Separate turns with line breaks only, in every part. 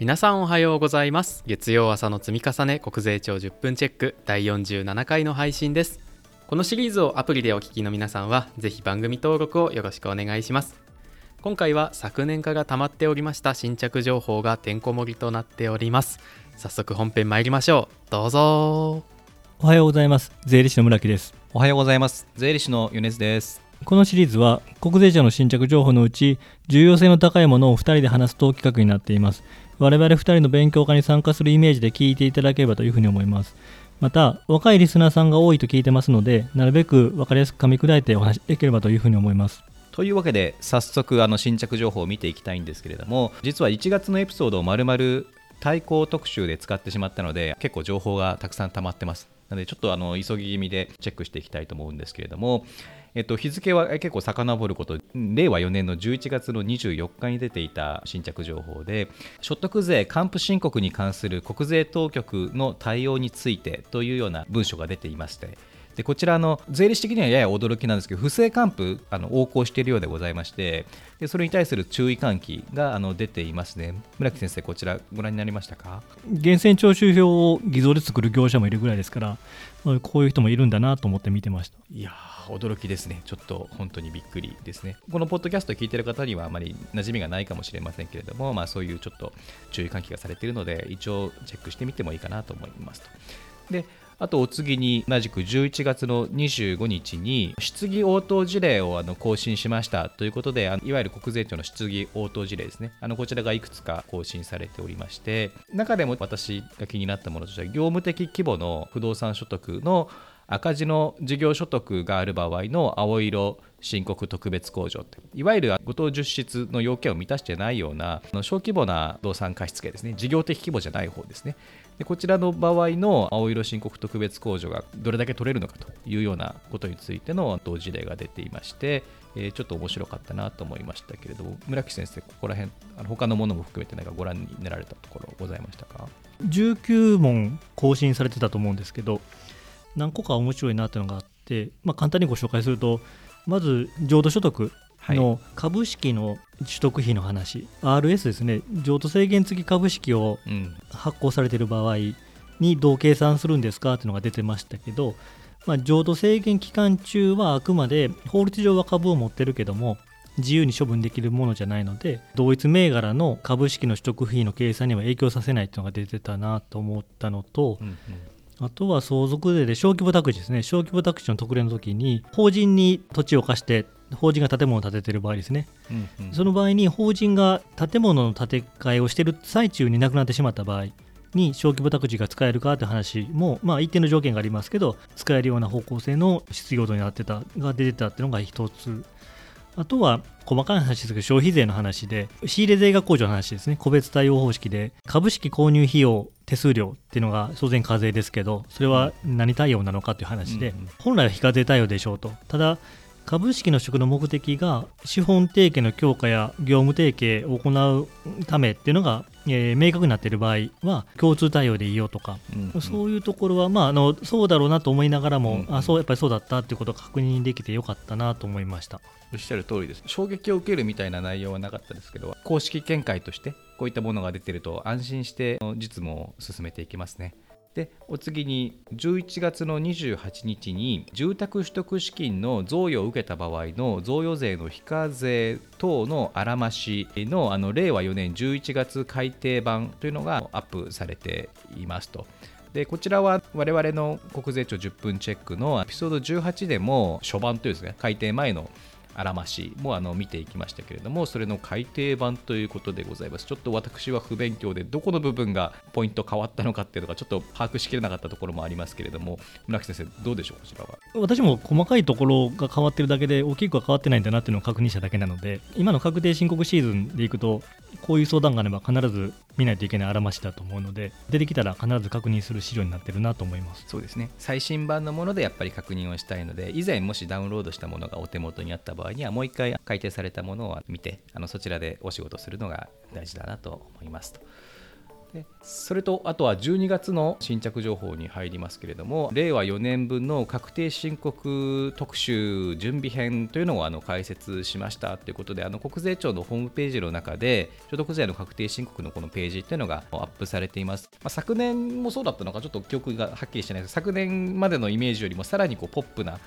皆さんおはようございます。月曜朝の積み重ね国税庁10分チェック第47回の配信です。このシリーズをアプリでお聞きの皆さんはぜひ番組登録をよろしくお願いします。今回は昨年から溜まっておりました新着情報がてんこ盛りとなっております。早速本編参りましょう。どうぞ。
おはようございます。税理士の村木です。
おはようございます。税理士の米津です。
このシリーズは国税庁の新着情報のうち重要性の高いものを2人で話すトーク企画になっています我々2人の勉強会に参加するイメージで聞いていただければというふうに思います。また若いリスナーさんが多いと聞いてますのでなるべく分かりやすく噛み砕いてお話しできればというふうに思います。
というわけで早速あの新着情報を見ていきたいんですけれども実は1月のエピソードをまるまる対抗特集で使ってしまったので結構情報がたくさん溜まってます。なのでちょっとあの急ぎ気味でチェックしていきたいと思うんですけれどもえっと、日付は結構遡ること、令和4年の11月の24日に出ていた新着情報で、所得税還付申告に関する国税当局の対応についてというような文書が出ていまして、でこちらの税理士的にはやや驚きなんですけど不正還付あの横行しているようでございましてでそれに対する注意喚起があの出ていますね。村木先生こちらご覧になりましたか？
源泉徴収票を偽造で作る業者もいるぐらいですからこういう人もいるんだなと思って見てました。
いや驚きですね。ちょっと本当にびっくりですね。このポッドキャストを聞いてる方にはあまり馴染みがないかもしれませんけれども、まあ、そういうちょっと注意喚起がされているので一応チェックしてみてもいいかなと思いますと。であとお次に同じく11月の25日に質疑応答事例をあの更新しました。ということでいわゆる国税庁の質疑応答事例ですね。あのこちらがいくつか更新されておりまして中でも私が気になったものとしては業務的規模の不動産所得の赤字の事業所得がある場合の青色申告特別控除って。いわゆるご当実質の要件を満たしてないような小規模な動産貸付ですね。事業的規模じゃない方ですね。でこちらの場合の青色申告特別控除がどれだけ取れるのかというようなことについての同事例が出ていまして、え、ちょっと面白かったなと思いましたけれども村木先生ここら辺あの他のものも含めて何かご覧になられたところございましたか
？19問更新されてたと思うんですけど何個か面白いなというのがあって、まあ、簡単にご紹介するとまず浄土所得の株式の取得費の話、はい、RS ですね。譲渡制限付き株式を発行されている場合にどう計算するんですかというのが出てましたけど、まあ、譲渡制限期間中はあくまで法律上は株を持ってるけども自由に処分できるものじゃないので同一銘柄の株式の取得費の計算には影響させないというのが出てたなと思ったのと、うんうんあとは相続税で小規模宅地ですね。小規模宅地の特例の時に、法人に土地を貸して、法人が建物を建ててる場合ですね、うんうん、その場合に法人が建物の建て替えをしている最中に亡くなってしまった場合に小規模宅地が使えるかという話も、まあ、一定の条件がありますけど使えるような方向性の失業度になってたが出てたっていうのが一つあとは細かい話ですけど消費税の話で仕入れ税額控除の話ですね。個別対応方式で株式購入費用手数料っていうのが当然課税ですけどそれは何対応なのかという話で、本来は非課税対応でしょうと。ただ株式の取得の目的が資本提携の強化や業務提携を行うためっていうのが、えー、明確になっている場合は共通対応でいいよとか、うんうん、そういうところは、まあ、あのそうだろうなと思いながらも、うんうん、あそうやっぱりそうだったっていうことを確認できてよかったなと思いました。
おっしゃる通りです。衝撃を受けるみたいな内容はなかったですけど公式見解としてこういったものが出てると安心して実務を進めていきますね。でお次に11月の28日に住宅取得資金の贈与を受けた場合の贈与税の非課税等のあらましのあの令和4年11月改定版というのがアップされていますと。でこちらは我々の国税庁10分チェックのエピソード18でも初版というですね改定前のあらましもあの見ていきましたけれどもそれの改訂版ということでございます。ちょっと私は不勉強でどこの部分がポイント変わったのかっていうのがちょっと把握しきれなかったところもありますけれども村木先生どうでしょうこちらは。
私も細かいところが変わってるだけで大きくは変わってないんだなっていうのを確認しただけなので今の確定申告シーズンでいくとこういう相談があれば必ず見ないといけないあらましだと思うので出てきたら必ず確認する資料になってるなと思います。
そうですね。最新版のものでやっぱり確認をしたいので以前もしダウンロードしたものがお手元にあった場合にはもう一回改定されたものを見てあのそちらでお仕事するのが大事だなと思いますと。でそれとあとは12月の新着情報に入りますけれども令和4年分の確定申告特集準備編というのをあの解説しましたということであの国税庁のホームページの中で所得税の確定申告のこのページっていうのがアップされています、まあ、昨年もそうだったのかちょっと記憶がはっきりしてないです。昨年までのイメージよりもさらにこうポップな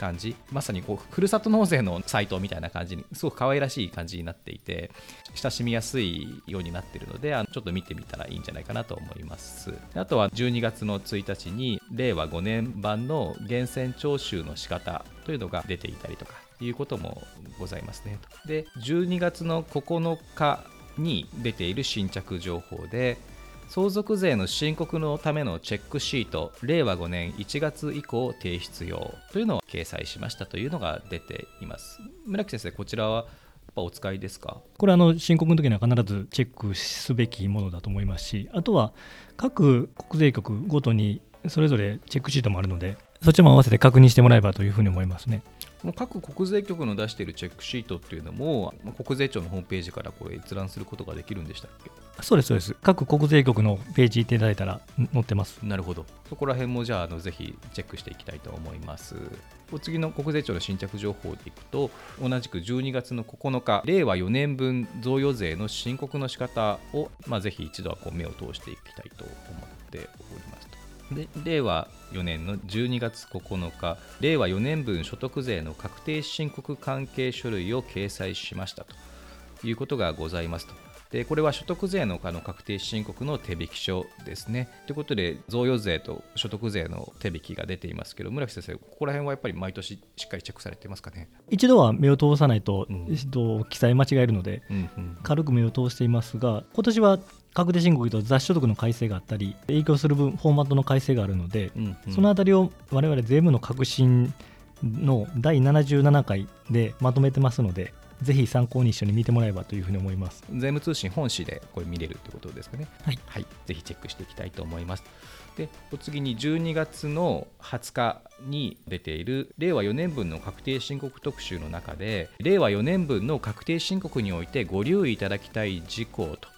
感じ。まさにこうふるさと納税のサイトみたいな感じにすごく可愛らしい感じになっていて親しみやすいようになってるのであのちょっと見てみたらいいんじゃないかなと思います。あとは12月の1日に令和5年版の源泉徴収の仕方というのが出ていたりとかいうこともございますね。で12月の9日に出ている新着情報で相続税の申告のためのチェックシート令和5年1月以降提出用というのを掲載しましたというのが出ています村木先生こちらはやっぱお使いですか？
これあの申告の時には必ずチェックすべきものだと思いますしあとは各国税局ごとにそれぞれチェックシートもあるのでそっちも合わせて確認してもらえばというふうに思いますね。
各国税局の出しているチェックシートっていうのも国税庁のホームページからこれ閲覧することができるんでしたっけ？
そうですそうです。各国税局のページ行っていただいたら載ってます。
なるほど。そこら辺もじゃああのぜひチェックしていきたいと思います。お次の国税庁の新着情報でいくと同じく12月の9日令和4年分贈与税の申告の仕方を、まあ、ぜひ一度はこう目を通していきたいと思っておりますで令和4年の12月9日令和4年分所得税の確定申告関係書類を掲載しましたと。いうことがございますと。でこれは所得税のの確定申告の手引き書ですね。ということで、贈与税と所得税の手引きが出ていますけど、村木先生、ここら辺はやっぱり毎年しっかりチェックされてますかね？
一度は目を通さないと、うん、記載間違えるので、うんうん、軽く目を通していますが、今年は確定申告と雑所得の改正があったり、影響する分、フォーマットの改正があるので、うんうん、そのあたりを我々税務の革新の第77回でまとめてますので、ぜひ参考に一緒に見てもらえばというふうに思います。
税務通信本誌でこれ見れるということですかね、
はい、
はい、ぜひチェックしていきたいと思います。でお次に12月の20日に出ている令和4年分の確定申告特集の中で令和4年分の確定申告においてご留意いただきたい事項と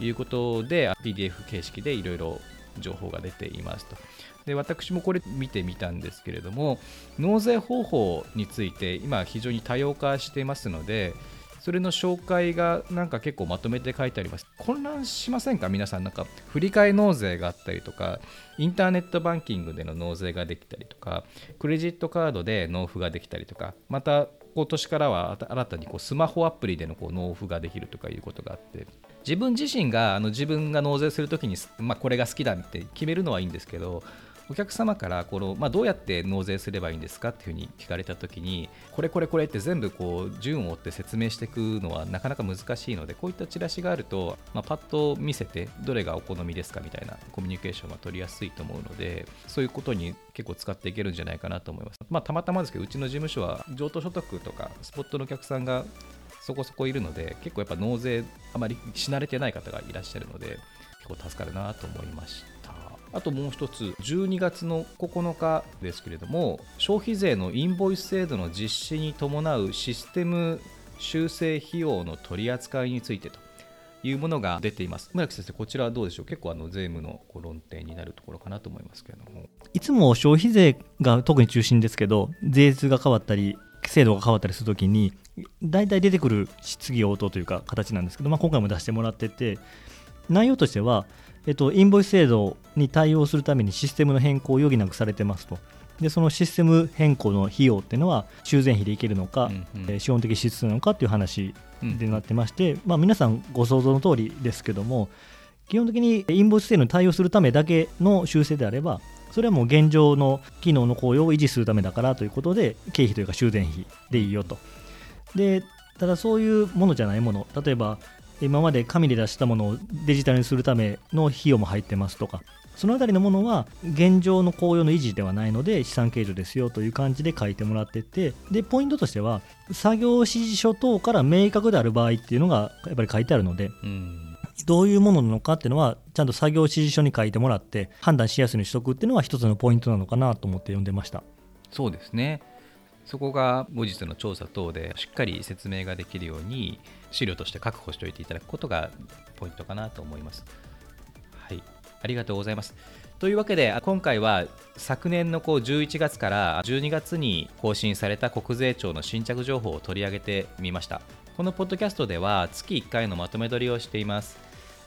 いうことで PDF 形式でいろいろ情報が出ていますと。で私もこれ見てみたんですけれども納税方法について今非常に多様化していますのでそれの紹介がなんか結構まとめて書いてあります。混乱しませんか？皆さんなんか振り替え納税があったりとかインターネットバンキングでの納税ができたりとかクレジットカードで納付ができたりとかまた今年からは新たにこうスマホアプリでのこう納付ができるとかいうことがあって自分自身があの自分が納税するときに、まあ、これが好きだって決めるのはいいんですけどお客様からこの、まあ、どうやって納税すればいいんですかっていうふうに聞かれたときにこれこれこれって全部こう順を追って説明していくのはなかなか難しいのでこういったチラシがあると、まあ、パッと見せてどれがお好みですかみたいなコミュニケーションが取りやすいと思うのでそういうことに結構使っていけるんじゃないかなと思います。まあ、たまたまですけどうちの事務所は譲渡所得とかスポットのお客さんがそこそこいるので結構やっぱ納税あまりし慣れてない方がいらっしゃるので結構助かるなと思いました。あともう一つ、12月の9日ですけれども、消費税のインボイス制度の実施に伴うシステム修正費用の取り扱いについてというものが出ています。村木先生、こちらはどうでしょう、結構あの税務の論点になるところかなと思いますけれども。
いつも消費税が特に中心ですけど、税率が変わったり、制度が変わったりするときに、大体出てくる質疑応答というか、形なんですけど、まあ、今回も出してもらってて、内容としては、えっと、インボイス制度に対応するためにシステムの変更を余儀なくされてますと。でそのシステム変更の費用っていうのは修繕費でいけるのか、うんうん、資本的支出なのかっていう話でなってまして、うん、まあ、皆さんご想像の通りですけども基本的にインボイス制度に対応するためだけの修正であればそれはもう現状の機能の効用を維持するためだからということで経費というか修繕費でいいよと。でただそういうものじゃないもの例えば今まで紙で出したものをデジタルにするための費用も入ってますとかそのあたりのものは現状の紅葉の維持ではないので資産計上ですよという感じで書いてもらっててでポイントとしては作業指示書等から明確である場合っていうのがやっぱり書いてあるので、うん、どういうものなのかっていうのはちゃんと作業指示書に書いてもらって判断しやすいようにしとくっていうのは一つのポイントなのかなと思って読んでました。
そうですねそこが後日の調査等でしっかり説明ができるように資料として確保しておいていただくことがポイントかなと思います。はいありがとうございます。というわけで今回は昨年のこう11月から12月に更新された国税庁の新着情報を取り上げてみましたこのポッドキャストでは月1回のまとめ撮りをしています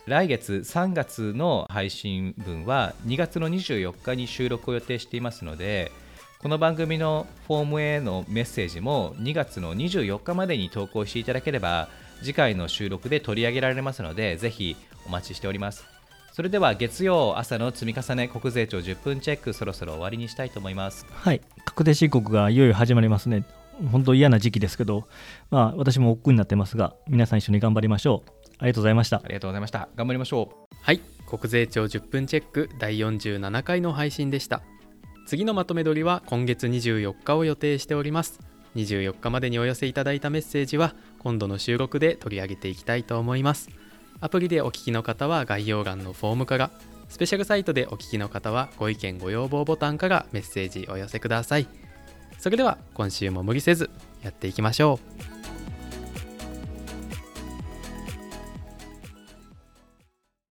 来月3月の配信分は2月の24日に収録を予定していますのでこの番組のフォームへのメッセージも2月の24日までに投稿していただければ次回の収録で取り上げられますのでぜひお待ちしております。それでは月曜朝の積み重ね国税庁10分チェックそろそろ終わりにしたいと思います。
はい。確定申告がいよいよ始まりますね。本当嫌な時期ですけどまあ私も億劫になってますが皆さん一緒に頑張りましょう。ありがとうございました。あ
りがとうございました。頑張りましょ
う。はい。国税庁10分チェック第47回の配信でした次のまとめ撮りは今月24日を予定しております。24日までにお寄せいただいたメッセージは今度の収録で取り上げていきたいと思います。アプリでお聞きの方は概要欄のフォームから。スペシャルサイトでお聞きの方はご意見ご要望ボタンからメッセージお寄せください。それでは今週も無理せずやっていきましょう。